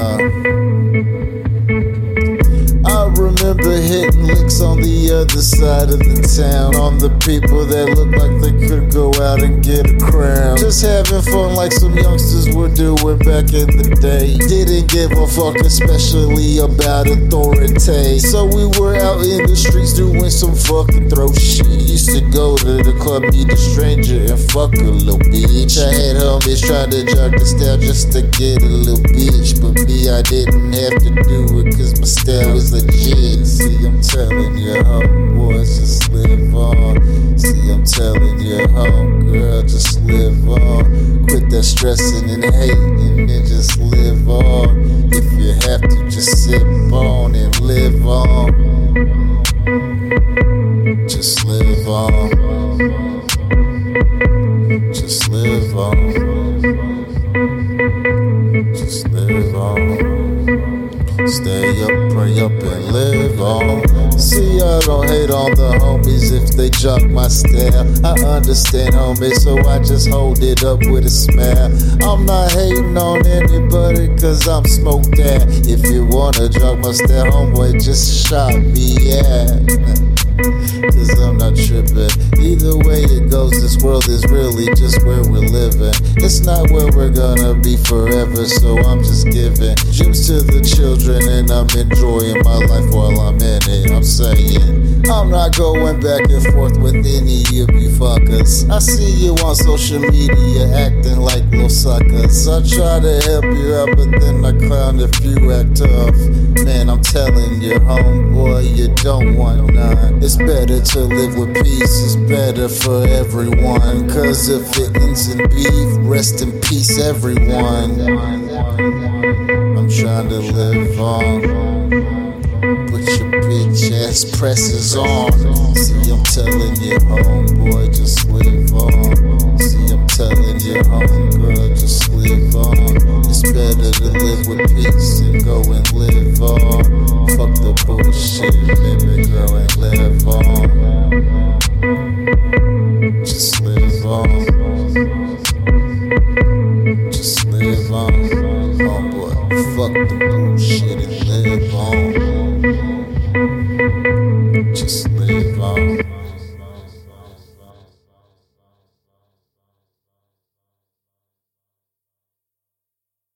Uh, I remember hitting side of the town. On the people that look like they could go out and get a crown. Just having fun like some youngsters were doing back in the day. Didn't give a fuck, especially about authority. So we were out in the streets doing some fucking throw shit. Used to go to the club, meet a stranger, and fuck a little bitch. I had homies trying to jog the style just to get a little bitch. But me, I didn't have to do it cause my style was legit. See, I'm telling you, homeboys, just live on. See, I'm telling you, homegirl, just live on. Quit that stressing and hating and just live on. If you have to, just sip on and live on. Just live on. Just live on. Just live on. Stay up, pray up, and live on. See, I don't hate on the homies if they jock my style. I understand, homie, so I just hold it up with a smile. I'm not hating on anybody, cause I'm smoked out. If you wanna jock my style, homeboy, just shot me, yeah. Cause I'm not tripping. Either way it goes, this world is really just where we're living. It's not where we're gonna be forever, so I'm just giving gems to the I'm enjoying my life while I'm in it. I'm saying, I'm not going back and forth with any of you fuckers. I see you on social media acting like little suckers. I try to help you out, but then I clown if you act tough. Man, I'm telling you, homeboy, you don't want none. It's better to live with peace, it's better for everyone. Cause if it ends in beef, rest in peace, everyone. I'm trying to live on just presses on. See, I'm telling you, homeboy, just live on. See, I'm telling you, homegirl, just live on. It's better to live with peace and go and live on. Fuck the bullshit, baby girl, and live on. Just live on. Just live on, homeboy. Fuck the bullshit.